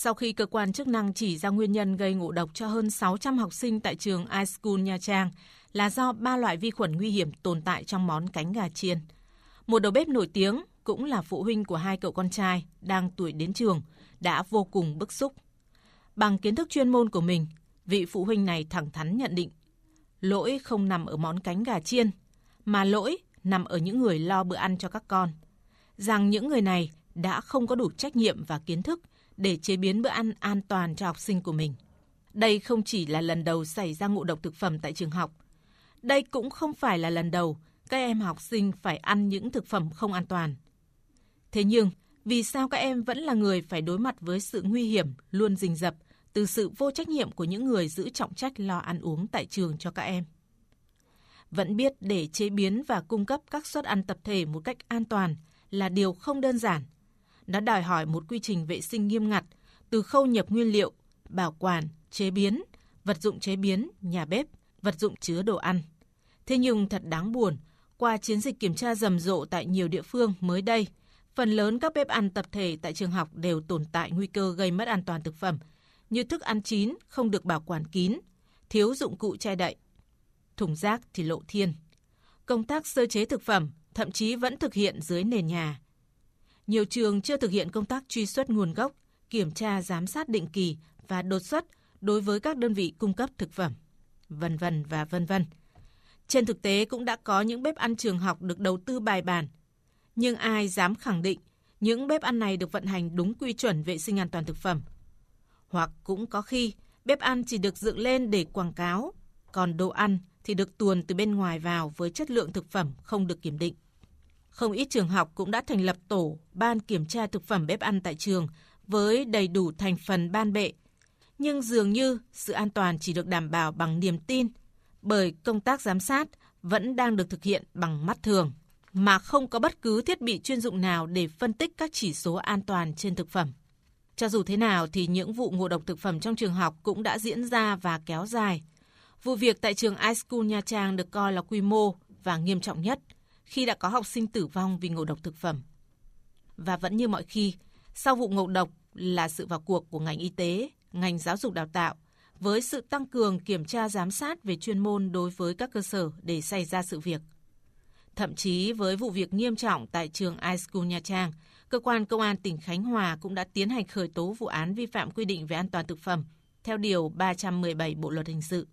Sau khi cơ quan chức năng chỉ ra nguyên nhân gây ngộ độc cho hơn 600 học sinh tại trường iSchool Nha Trang là do ba loại vi khuẩn nguy hiểm tồn tại trong món cánh gà chiên. Một đầu bếp nổi tiếng cũng là phụ huynh của hai cậu con trai đang tuổi đến trường đã vô cùng bức xúc. Bằng kiến thức chuyên môn của mình, vị phụ huynh này thẳng thắn nhận định lỗi không nằm ở món cánh gà chiên, mà lỗi nằm ở những người lo bữa ăn cho các con. Rằng những người này đã không có đủ trách nhiệm và kiến thức để chế biến bữa ăn an toàn cho học sinh của mình. Đây không chỉ là lần đầu xảy ra ngộ độc thực phẩm tại trường học. Đây cũng không phải là lần đầu các em học sinh phải ăn những thực phẩm không an toàn. Thế nhưng, vì sao các em vẫn là người phải đối mặt với sự nguy hiểm luôn rình rập từ sự vô trách nhiệm của những người giữ trọng trách lo ăn uống tại trường cho các em? Vẫn biết để chế biến và cung cấp các suất ăn tập thể một cách an toàn là điều không đơn giản đã đòi hỏi một quy trình vệ sinh nghiêm ngặt từ khâu nhập nguyên liệu, bảo quản, chế biến, vật dụng chế biến, nhà bếp, vật dụng chứa đồ ăn. Thế nhưng thật đáng buồn, qua chiến dịch kiểm tra rầm rộ tại nhiều địa phương mới đây, phần lớn các bếp ăn tập thể tại trường học đều tồn tại nguy cơ gây mất an toàn thực phẩm, như thức ăn chín không được bảo quản kín, thiếu dụng cụ che đậy, thùng rác thì lộ thiên. Công tác sơ chế thực phẩm thậm chí vẫn thực hiện dưới nền nhà. Nhiều trường chưa thực hiện công tác truy xuất nguồn gốc, kiểm tra giám sát định kỳ và đột xuất đối với các đơn vị cung cấp thực phẩm, vân vân và vân vân. Trên thực tế cũng đã có những bếp ăn trường học được đầu tư bài bản, nhưng ai dám khẳng định những bếp ăn này được vận hành đúng quy chuẩn vệ sinh an toàn thực phẩm. Hoặc cũng có khi bếp ăn chỉ được dựng lên để quảng cáo, còn đồ ăn thì được tuồn từ bên ngoài vào với chất lượng thực phẩm không được kiểm định. Không ít trường học cũng đã thành lập tổ ban kiểm tra thực phẩm bếp ăn tại trường với đầy đủ thành phần ban bệ. Nhưng dường như sự an toàn chỉ được đảm bảo bằng niềm tin, bởi công tác giám sát vẫn đang được thực hiện bằng mắt thường, mà không có bất cứ thiết bị chuyên dụng nào để phân tích các chỉ số an toàn trên thực phẩm. Cho dù thế nào thì những vụ ngộ độc thực phẩm trong trường học cũng đã diễn ra và kéo dài. Vụ việc tại trường iSchool Nha Trang được coi là quy mô và nghiêm trọng nhất – khi đã có học sinh tử vong vì ngộ độc thực phẩm. Và vẫn như mọi khi, sau vụ ngộ độc là sự vào cuộc của ngành y tế, ngành giáo dục đào tạo, với sự tăng cường kiểm tra giám sát về chuyên môn đối với các cơ sở để xảy ra sự việc. Thậm chí với vụ việc nghiêm trọng tại trường iSchool Nha Trang, cơ quan công an tỉnh Khánh Hòa cũng đã tiến hành khởi tố vụ án vi phạm quy định về an toàn thực phẩm theo điều 317 Bộ luật hình sự.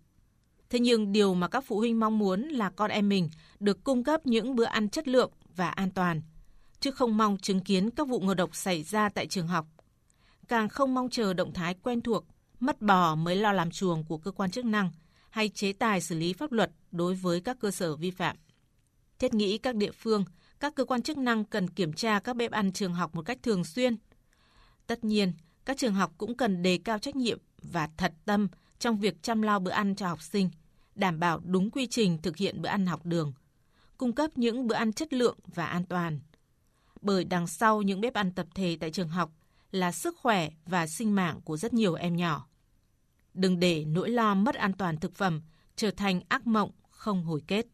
Thế nhưng điều mà các phụ huynh mong muốn là con em mình được cung cấp những bữa ăn chất lượng và an toàn, chứ không mong chứng kiến các vụ ngộ độc xảy ra tại trường học. Càng không mong chờ động thái quen thuộc, mất bò mới lo làm chuồng của cơ quan chức năng hay chế tài xử lý pháp luật đối với các cơ sở vi phạm. Thiết nghĩ các địa phương, các cơ quan chức năng cần kiểm tra các bếp ăn trường học một cách thường xuyên. Tất nhiên, các trường học cũng cần đề cao trách nhiệm và thật tâm trong việc chăm lo bữa ăn cho học sinh, đảm bảo đúng quy trình thực hiện bữa ăn học đường, cung cấp những bữa ăn chất lượng và an toàn. Bởi đằng sau những bếp ăn tập thể tại trường học là sức khỏe và sinh mạng của rất nhiều em nhỏ. Đừng để nỗi lo mất an toàn thực phẩm trở thành ác mộng không hồi kết.